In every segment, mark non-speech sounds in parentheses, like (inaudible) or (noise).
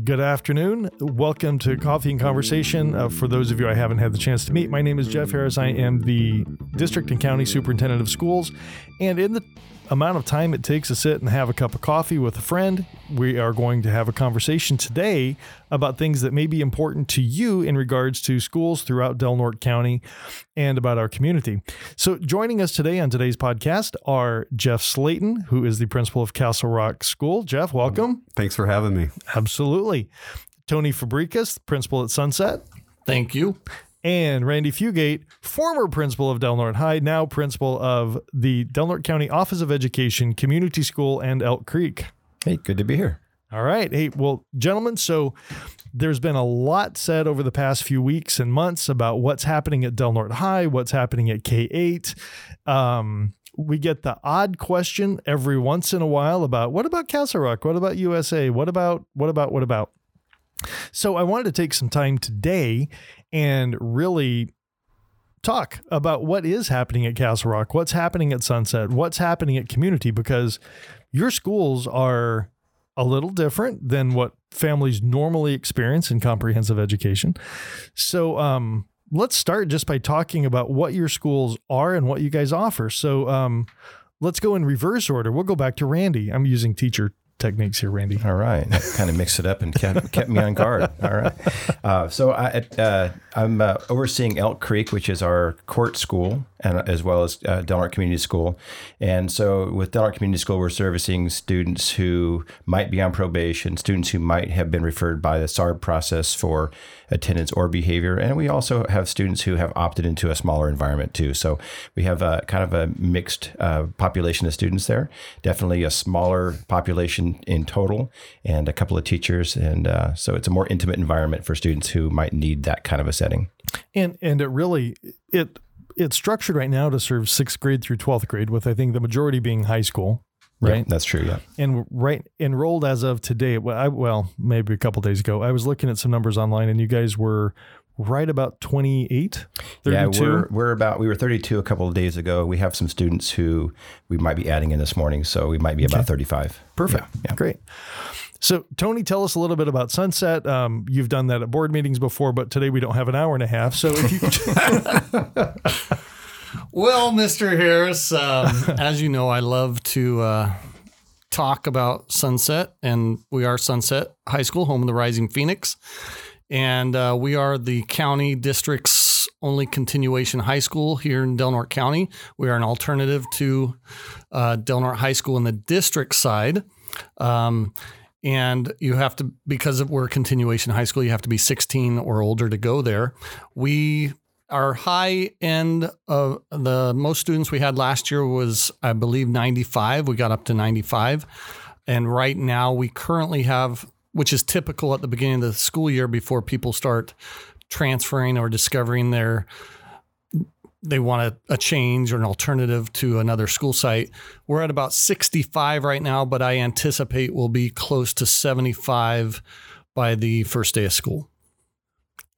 Good afternoon. Welcome to Coffee and Conversation. Uh, for those of you I haven't had the chance to meet, my name is Jeff Harris. I am the District and County Superintendent of Schools. And in the amount of time it takes to sit and have a cup of coffee with a friend, we are going to have a conversation today about things that may be important to you in regards to schools throughout Del Norte County and about our community. So, joining us today on today's podcast are Jeff Slayton, who is the principal of Castle Rock School. Jeff, welcome. Thanks for having me. Absolutely. Tony Fabricas, principal at Sunset. Thank you and Randy Fugate, former principal of Del Norte High, now principal of the Del Norte County Office of Education, Community School, and Elk Creek. Hey, good to be here. All right. Hey, well, gentlemen, so there's been a lot said over the past few weeks and months about what's happening at Del Norte High, what's happening at K8. Um, we get the odd question every once in a while about what about Castle Rock? What about USA? What about, what about, what about? So I wanted to take some time today and really talk about what is happening at Castle Rock, what's happening at Sunset, what's happening at Community, because your schools are a little different than what families normally experience in comprehensive education. So, um, let's start just by talking about what your schools are and what you guys offer. So, um, let's go in reverse order. We'll go back to Randy. I'm using teacher techniques here, Randy. All right, that kind of mixed it up and kept, kept me on guard. All right, uh, so I, uh, I'm uh, overseeing Elk Creek, which is our court school, and as well as uh, Del Community School. And so, with Del Norte Community School, we're servicing students who might be on probation, students who might have been referred by the SARB process for attendance or behavior, and we also have students who have opted into a smaller environment too. So we have a kind of a mixed uh, population of students there. Definitely a smaller population in total, and a couple of teachers, and uh, so it's a more intimate environment for students who might need that kind of a setting. And and it really it it's structured right now to serve sixth grade through 12th grade with i think the majority being high school right yeah, that's true yeah and right enrolled as of today well, I, well maybe a couple days ago i was looking at some numbers online and you guys were right about 28 32? yeah we're, we're about we were 32 a couple of days ago we have some students who we might be adding in this morning so we might be about okay. 35 perfect yeah, yeah. great so, Tony, tell us a little bit about Sunset. Um, you've done that at board meetings before, but today we don't have an hour and a half. So, if you (laughs) (laughs) well, Mr. Harris, um, (laughs) as you know, I love to uh, talk about Sunset, and we are Sunset High School, home of the Rising Phoenix, and uh, we are the county district's only continuation high school here in Del Norte County. We are an alternative to uh, Del Norte High School in the district side. Um, and you have to because we're a continuation high school you have to be 16 or older to go there we our high end of the most students we had last year was i believe 95 we got up to 95 and right now we currently have which is typical at the beginning of the school year before people start transferring or discovering their they want a, a, change or an alternative to another school site. We're at about 65 right now, but I anticipate we'll be close to 75 by the first day of school.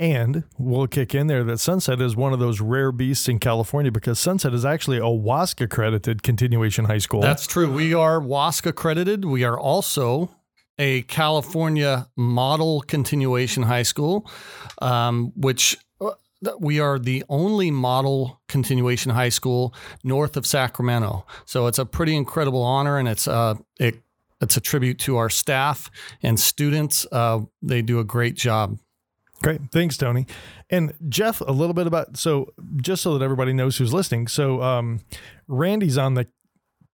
And we'll kick in there that Sunset is one of those rare beasts in California because Sunset is actually a WASC accredited continuation high school. That's true. We are WASC accredited. We are also a California model continuation high school, um, which we are the only model continuation high school north of Sacramento. So it's a pretty incredible honor, and it's uh, it, it's a tribute to our staff and students. Uh, they do a great job. Great. Thanks, Tony. And Jeff, a little bit about so just so that everybody knows who's listening. So um, Randy's on the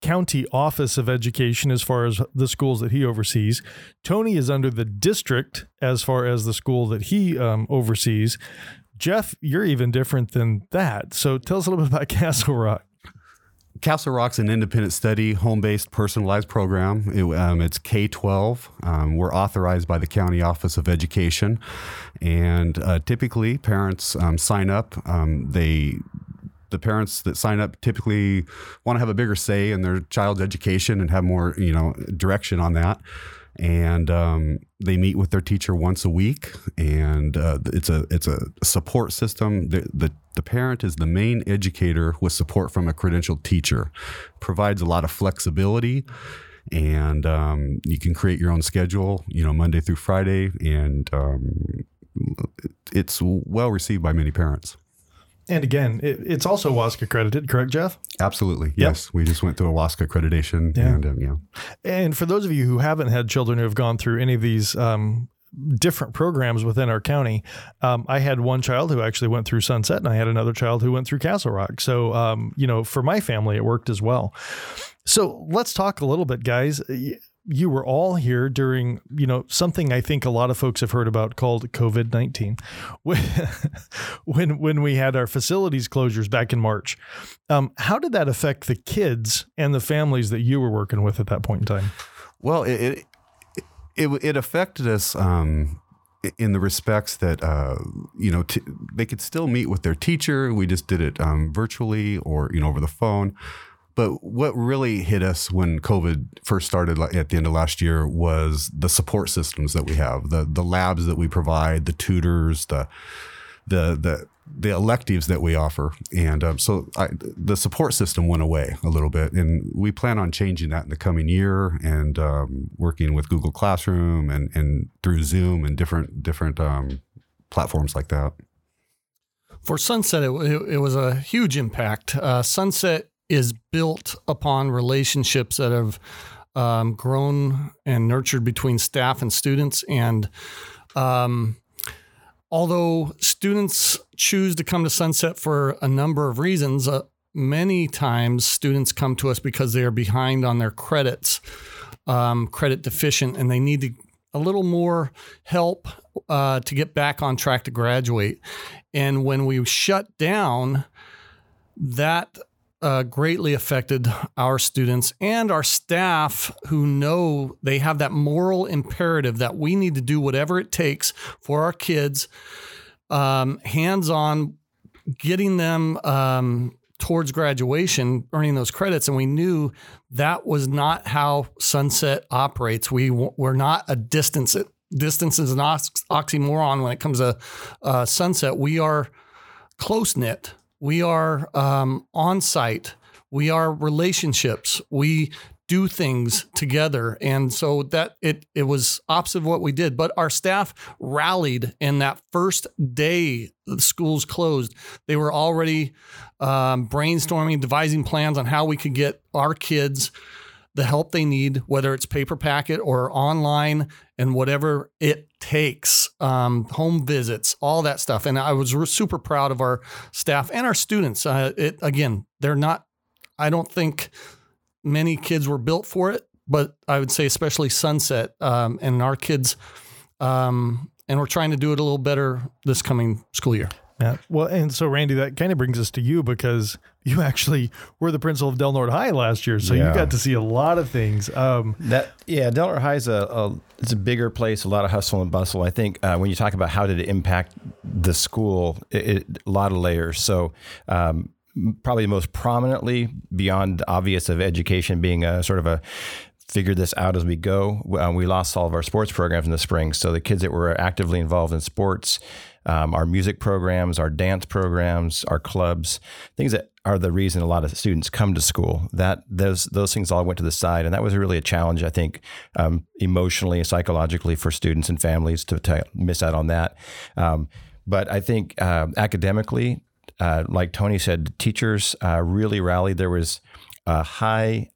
county office of education as far as the schools that he oversees. Tony is under the district as far as the school that he um, oversees. Jeff, you're even different than that. So tell us a little bit about (laughs) Castle Rock. Castle Rock's an independent study, home based, personalized program. It, um, it's K 12. Um, we're authorized by the County Office of Education. And uh, typically, parents um, sign up. Um, they the parents that sign up typically want to have a bigger say in their child's education and have more, you know, direction on that and um, they meet with their teacher once a week, and uh, it's a it's a support system. The, the, the parent is the main educator with support from a credentialed teacher, provides a lot of flexibility, and um, you can create your own schedule. You know, Monday through Friday, and um, it's well received by many parents. And again, it, it's also WASC accredited, correct, Jeff? Absolutely. Yes. We just went through a WASC accreditation. Yeah. And, um, yeah. And for those of you who haven't had children who have gone through any of these um, different programs within our county, um, I had one child who actually went through Sunset, and I had another child who went through Castle Rock. So, um, you know, for my family, it worked as well. So let's talk a little bit, guys. You were all here during, you know, something I think a lot of folks have heard about called COVID nineteen, (laughs) when when we had our facilities closures back in March. Um, how did that affect the kids and the families that you were working with at that point in time? Well, it it it, it affected us um, in the respects that uh, you know t- they could still meet with their teacher. We just did it um, virtually or you know over the phone. But what really hit us when COVID first started at the end of last year was the support systems that we have, the the labs that we provide, the tutors, the the the the electives that we offer, and um, so I, the support system went away a little bit, and we plan on changing that in the coming year, and um, working with Google Classroom and and through Zoom and different different um, platforms like that. For Sunset, it, it, was a huge impact. Uh, Sunset is built upon relationships that have um, grown and nurtured between staff and students. And um, although students choose to come to Sunset for a number of reasons, uh, many times students come to us because they are behind on their credits, um, credit deficient, and they need to, a little more help uh, to get back on track to graduate. And when we shut down, that uh, greatly affected our students and our staff who know they have that moral imperative that we need to do whatever it takes for our kids, um, hands on, getting them um, towards graduation, earning those credits. And we knew that was not how Sunset operates. We we're not a distance. Distance is an ox- oxymoron when it comes to uh, Sunset. We are close knit we are um, on site. We are relationships. We do things together. And so that it it was opposite of what we did. But our staff rallied in that first day the schools closed. They were already um, brainstorming, devising plans on how we could get our kids the help they need, whether it's paper packet or online and whatever it takes, um, home visits, all that stuff. And I was super proud of our staff and our students. Uh, it again, they're not. I don't think many kids were built for it, but I would say especially Sunset um, and our kids. Um, and we're trying to do it a little better this coming school year. Yeah. Well, and so Randy, that kind of brings us to you because you actually were the principal of Del Norte High last year, so Yeah. you got to see a lot of things. Um, That yeah, Del Norte High is a, a it's a bigger place, a lot of hustle and bustle. I think uh, when you talk about how did it impact the school, it, it, a lot of layers. So. Um, Probably most prominently, beyond the obvious of education being a sort of a figure this out as we go. Uh, we lost all of our sports programs in the spring. So the kids that were actively involved in sports, um, our music programs, our dance programs, our clubs, things that are the reason a lot of students come to school. That those those things all went to the side, and that was really a challenge, I think, um, emotionally and psychologically for students and families to, to miss out on that. Um, but I think uh, academically, uh, like Tony said, teachers uh, really rallied. There was a high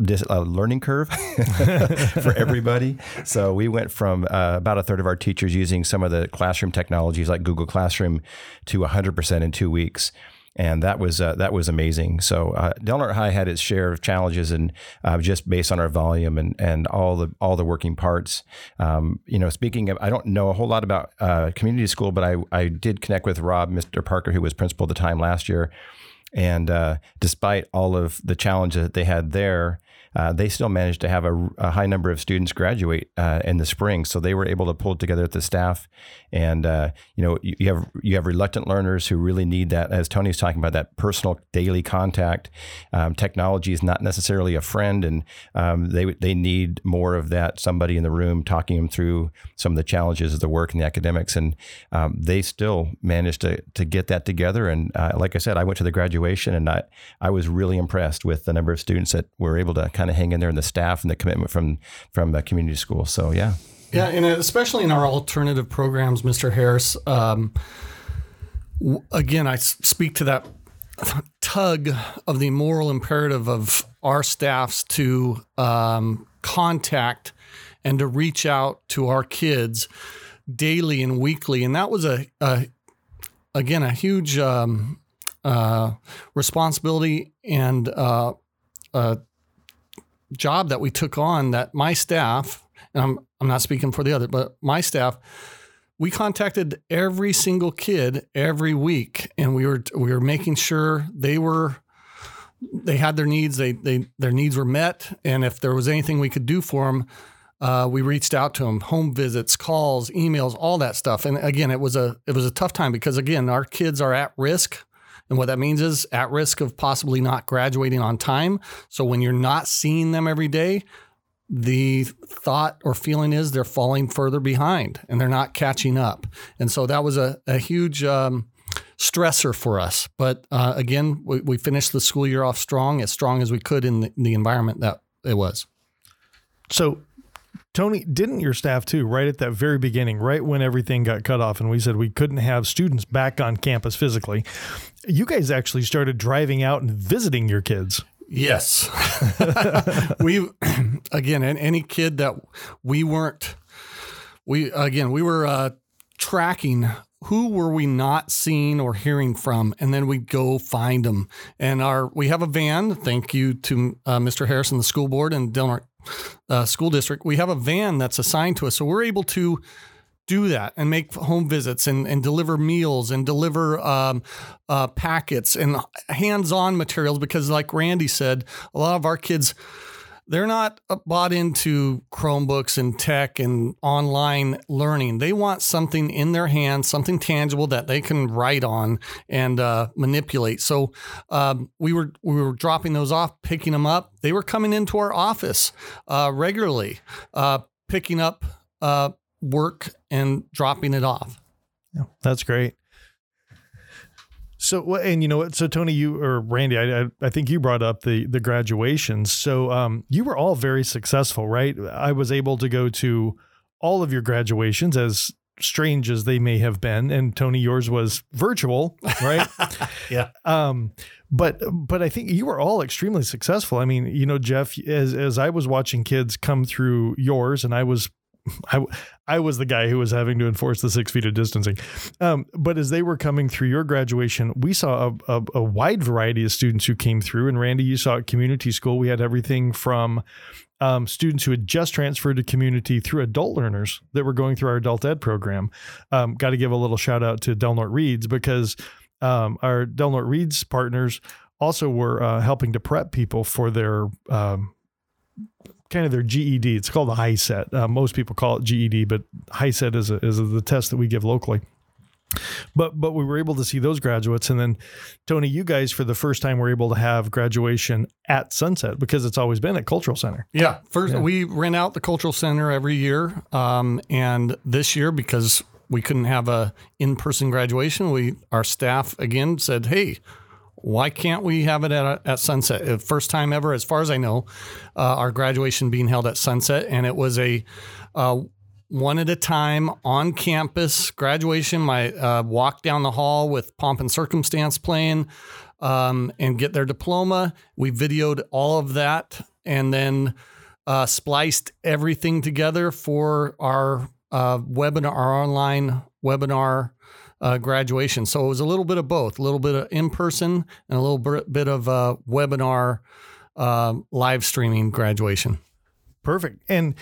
dis- uh, learning curve (laughs) for everybody. So we went from uh, about a third of our teachers using some of the classroom technologies like Google Classroom to 100% in two weeks. And that was uh, that was amazing. So uh, Del Norte High had its share of challenges, and uh, just based on our volume and and all the all the working parts. Um, you know, speaking of, I don't know a whole lot about uh, community school, but I I did connect with Rob, Mr. Parker, who was principal at the time last year, and uh, despite all of the challenges that they had there, uh, they still managed to have a, a high number of students graduate uh, in the spring. So they were able to pull together the staff, and uh, you know you, you have you have reluctant learners who really need that. As Tony's talking about that personal daily contact. Um, technology is not necessarily a friend, and um, they they need more of that. Somebody in the room talking them through some of the challenges of the work and the academics, and um, they still managed to to get that together. And uh, like I said, I went to the graduation, and I I was really impressed with the number of students that were able to kind kind of hang in there, and the staff and the commitment from from the community school. So yeah. Yeah, and especially in our alternative programs, Mr. Harris. Um, again, I speak to that tug of the moral imperative of our staffs to um, contact and to reach out to our kids daily and weekly, and that was a, a again a huge um, uh, responsibility and uh, uh, job that we took on. That my staff, and I'm I'm not speaking for the other, but my staff, we contacted every single kid every week, and we were we were making sure they were they had their needs, they they their needs were met, and if there was anything we could do for them. Uh, we reached out to them, home visits, calls, emails, all that stuff. And again, it was a it was a tough time because again, our kids are at risk, and what that means is at risk of possibly not graduating on time. So when you're not seeing them every day, the thought or feeling is they're falling further behind and they're not catching up. And so that was a, a huge um, stressor for us. But uh, again, we, we, finished the school year off strong, as strong as we could in the, in the environment that it was. So, Tony, didn't your staff too, right at that very beginning, right when everything got cut off and we said we couldn't have students back on campus physically, you guys actually started driving out and visiting your kids. Yes. (laughs) we, (clears throat) again, any kid that we weren't, we, again, we were uh, tracking who were we not seeing or hearing from and then we go find them and our we have a van thank you to uh, mr harrison the school board and Del Norte uh, school district we have a van that's assigned to us. So we're able to do that and make home visits and, and deliver meals and deliver um, uh, packets and hands-on materials because like randy said a lot of our kids they're not bought into Chromebooks and tech and online learning. They want something in their hands, something tangible that they can write on and uh, manipulate. So um, we were we were dropping those off, picking them up. They were coming into our office uh, regularly, uh, picking up uh, work and dropping it off. Yeah, that's great. So, and you know what? So, Tony, you or Randy, I, I think you brought up the the graduations. So, um, you were all very successful, right? I was able to go to all of your graduations, as strange as they may have been, and Tony, yours was virtual, right? (laughs) yeah. Um, but but I think you were all extremely successful. I mean, you know, Jeff, as as I was watching kids come through yours, and I was I, I was the guy who was having to enforce the six feet of distancing. Um, but as they were coming through your graduation, we saw a, a, a, wide variety of students who came through. And Randy, you saw at community school, we had everything from um, students who had just transferred to community through adult learners that were going through our adult ed program. Um, Got to give a little shout out to Del Norte Reads because um, our Del Norte Reads partners also were uh, helping to prep people for their um, kind of their GED. It's called the HiSET. Uh, most people call it GED, but HiSET is a, is a, the test that we give locally. But but we were able to see those graduates, and then Tony, you guys for the first time were able to have graduation at Sunset because it's always been at Cultural Center. Yeah, first yeah. we rent out the Cultural Center every year, um, and this year because we couldn't have a in person graduation, we our staff again said, "Hey, why can't we have it at, at Sunset? Uh, first time ever, as far as I know, uh, our graduation being held at Sunset, and it was a uh, one at a time on campus graduation. My uh, walk down the hall with pomp and circumstance playing, um, and get their diploma. We videoed all of that, and then uh, spliced everything together for our uh, webinar, our online webinar uh, graduation. So it was a little bit of both, a little bit of in person and a little bit of uh, webinar uh, live streaming graduation. Perfect. And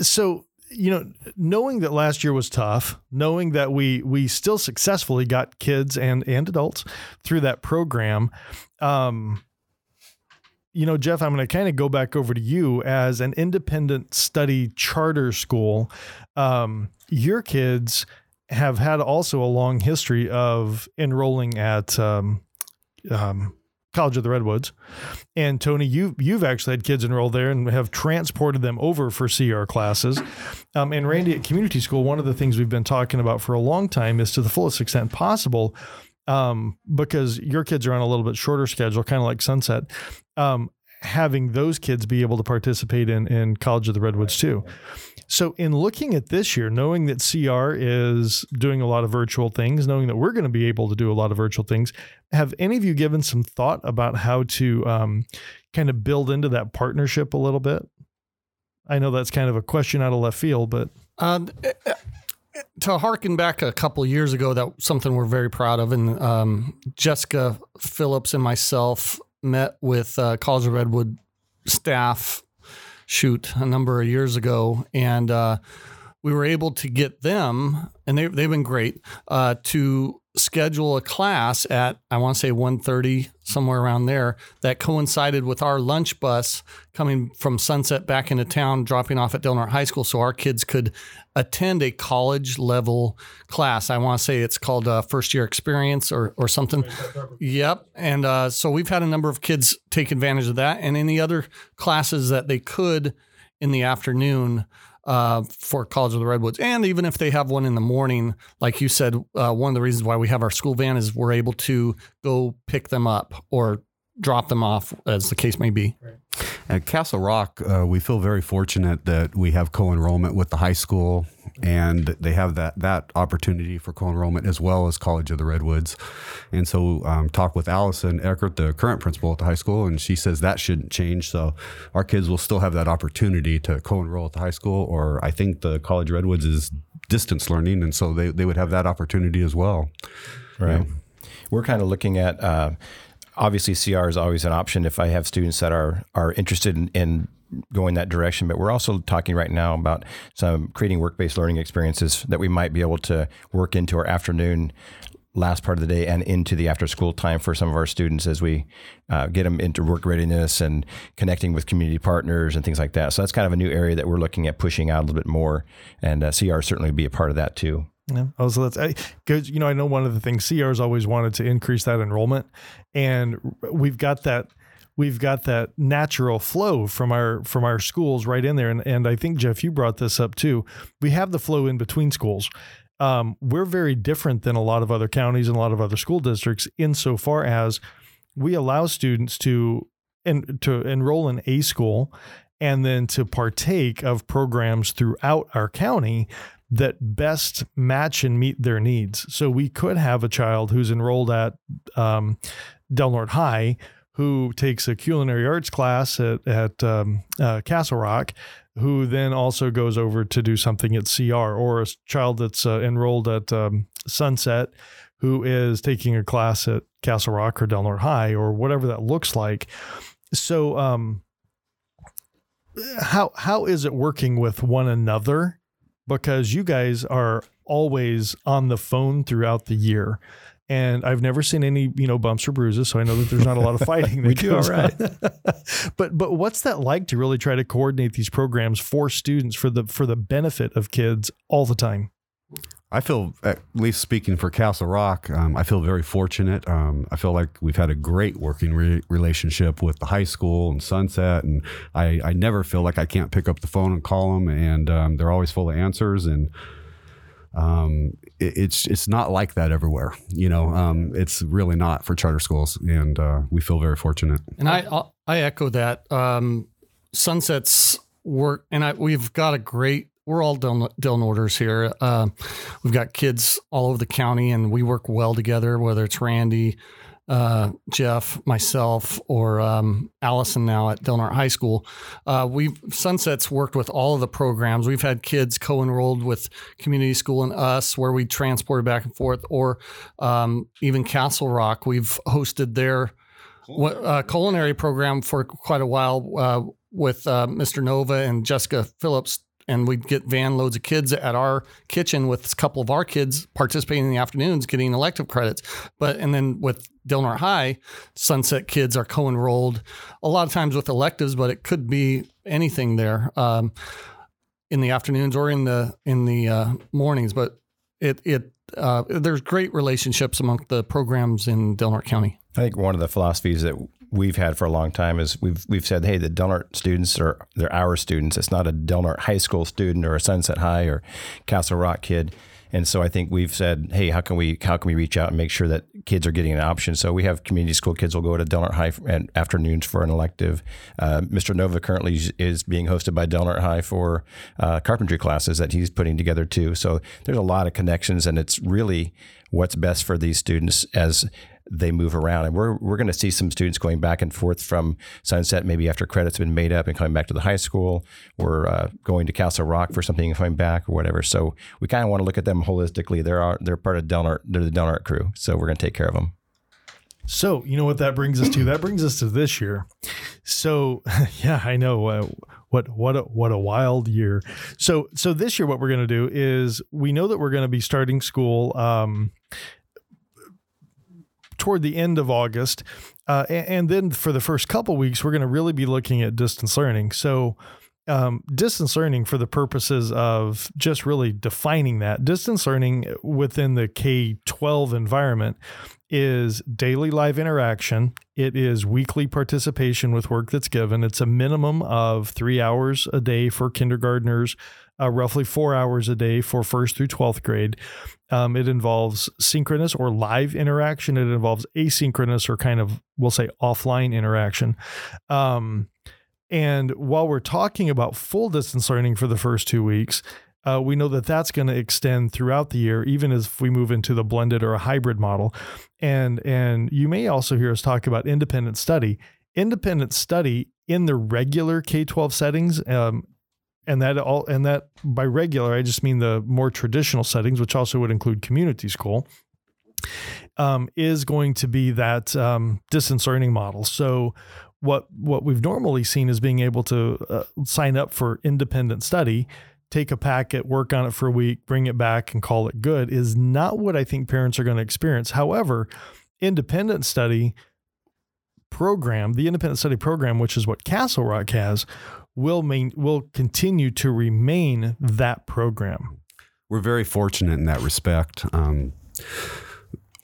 so you know, knowing that last year was tough, knowing that we we still successfully got kids and and adults through that program, um, you know, Jeff, I'm going to kind of go back over to you as an independent study charter school. Um, your kids have had also a long history of enrolling at um, um, College of the Redwoods. And Tony, you you've actually had kids enroll there and have transported them over for CR classes. Um, and Randy at community school, one of the things we've been talking about for a long time is to the fullest extent possible, um, because your kids are on a little bit shorter schedule, kind of like Sunset. Um, having those kids be able to participate in in College of the Redwoods too. So, in looking at this year, knowing that CR is doing a lot of virtual things, knowing that we're going to be able to do a lot of virtual things, have any of you given some thought about how to um, kind of build into that partnership a little bit? I know that's kind of a question out of left field, but Um, to harken back a couple years ago, that something we're very proud of, and um, Jessica Phillips and myself met with uh, College of Redwood staff shoot a number of years ago, and uh, we were able to get them, and they they've been great uh, to schedule a class at I want to say 1:30 somewhere around there that coincided with our lunch bus coming from Sunset back into town dropping off at Del Norte High School so our kids could attend a college level class. I want to say it's called uh, first year experience or or something. Yep and uh, so we've had a number of kids take advantage of that and any other classes that they could in the afternoon uh, for College of the Redwoods. And even if they have one in the morning, like you said, uh, one of the reasons why we have our school van is we're able to go pick them up or drop them off, as the case may be. At Castle Rock, uh, we feel very fortunate that we have co-enrollment with the high school, and they have that that opportunity for co-enrollment as well as College of the Redwoods. And so, um, talk with Allison Eckert, the current principal at the high school, and she says that shouldn't change. So, our kids will still have that opportunity to co-enroll at the high school, or I think the College of Redwoods is distance learning, and so they, they would have that opportunity as well. Right. We're kind of looking at uh, obviously CR is always an option if I have students that are are interested in, in going that direction. But we're also talking right now about some creating work based learning experiences that we might be able to work into our afternoon last part of the day and into the after school time for some of our students as we uh, get them into work readiness and connecting with community partners and things like that. So that's kind of a new area that we're looking at pushing out a little bit more, and uh, CR certainly be a part of that too. Yeah. Oh, so that's because you know I know one of the things CR's always wanted to increase that enrollment, and we've got that we've got that natural flow from our from our schools right in there, and and I think Jeff you brought this up too. We have the flow in between schools. Um, we're very different than a lot of other counties and a lot of other school districts insofar as we allow students to and to enroll in a school and then to partake of programs throughout our county that best match and meet their needs. So we could have a child who's enrolled at um, Del Norte High who takes a culinary arts class at, at um, uh, Castle Rock, who then also goes over to do something at CR, or a child that's uh, enrolled at um, Sunset who is taking a class at Castle Rock or Del Norte High, or whatever that looks like. So, um, how how is it working with one another? Because you guys are always on the phone throughout the year. And I've never seen any, you know, bumps or bruises, so I know that there's not a lot of fighting. (laughs) We do all right. (laughs) but but what's that like to really try to coordinate these programs for students for the for the benefit of kids all the time? I feel, at least speaking for Castle Rock, um, I feel very fortunate. Um, I feel like we've had a great working re- relationship with the high school and Sunset, and I, I never feel like I can't pick up the phone and call them, and um, they're always full of answers. And um, it, it's it's not like that everywhere. You know, um, it's really not for charter schools, and uh, we feel very fortunate. And I I echo that. Um, Sunset's work, and I, we've got a great. We're all Del, Del Norders here. Uh, we've got kids all over the county, and we work well together. Whether it's Randy, uh, Jeff, myself, or um, Allison now at Del Norte High School. Uh, we've Sunset's worked with all of the programs. We've had kids co-enrolled with community school and us, where we transported back and forth, or um, even Castle Rock. We've hosted their uh, culinary program for quite a while uh, with uh, Mr. Nova and Jessica Phillips. And we'd get van loads of kids at our kitchen with a couple of our kids participating in the afternoons, getting elective credits. But and then with Del Norte High, Sunset kids are co-enrolled a lot of times with electives, but it could be anything there um, in the afternoons or in the in the uh, mornings. But it it uh, there's great relationships among the programs in Del Norte County. I think one of the philosophies that we've had for a long time is we've we've said, hey, the Del Norte students are they're our students. It's not a Del Norte High School student or a Sunset High or Castle Rock kid. And so I think we've said, hey, how can we how can we reach out and make sure that kids are getting an option. So we have community school kids will go to Del Norte High at afternoons for an elective. Uh, Mr. Nova currently is being hosted by Del Norte High for uh, carpentry classes that he's putting together too. So there's a lot of connections, and it's really what's best for these students as they move around. And we're, we're going to see some students going back and forth from Sunset, maybe after credits have been made up and coming back to the high school. We're uh, going to Castle Rock for something and coming back or whatever. So we kind of want to look at them holistically. They're, they're part of Del Norte, they're the Del Norte crew. So we're going to take care of them. So, you know what that brings us to? That brings us to this year. So, (laughs) yeah, I know uh, what what a, what a wild year. So, so this year what we're going to do is we know that we're going to be starting school um, toward the end of August, uh, and, and, then for the first couple weeks we're going to really be looking at distance learning. So, um, distance learning for the purposes of just really defining that distance learning within the K 12 environment is daily live interaction. It is weekly participation with work that's given. It's a minimum of three hours a day for kindergartners, uh, roughly four hours a day for first through 12th grade. Um, it involves synchronous or live interaction. It involves asynchronous or kind of, we'll say, offline interaction. Um, and while we're talking about full distance learning for the first two weeks, uh, we know that that's going to extend throughout the year, even if we move into the blended or a hybrid model. And and you may also hear us talk about independent study. Independent study in the regular K twelve settings, um, and that all and that by regular I just mean the more traditional settings, which also would include community school. Um, is going to be that um, distance learning model. So what what we've normally seen is being able to uh, sign up for independent study take a packet, work on it for a week, bring it back, and call it good is not what I think parents are going to experience. However, independent study program, the independent study program, which is what Castle Rock has, will main, will continue to remain that program. We're very fortunate in that respect. Um,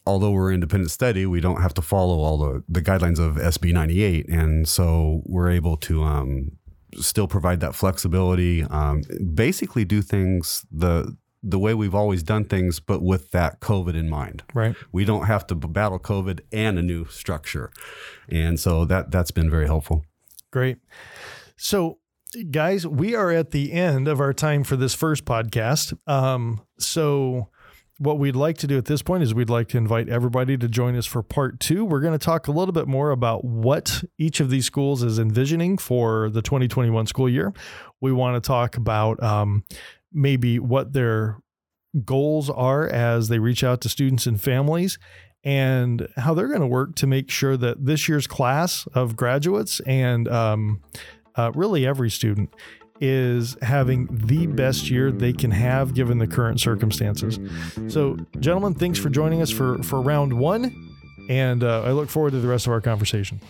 although we're independent study, we don't have to follow all the, the guidelines of SB 98. And so we're able to um, still provide that flexibility. Um, basically, do things the the way we've always done things, but with that COVID in mind. Right. We don't have to battle COVID and a new structure, and so that that's been very helpful. Great. So, guys, we are at the end of our time for this first podcast. Um, so what we'd like to do at this point is we'd like to invite everybody to join us for part two. We're going to talk a little bit more about what each of these schools is envisioning for the 2021 school year. We want to talk about um, maybe what their goals are as they reach out to students and families and how they're going to work to make sure that this year's class of graduates and um, uh, really every student is having the best year they can have given the current circumstances. So, gentlemen, thanks for joining us for, for round one. And uh, I look forward to the rest of our conversation.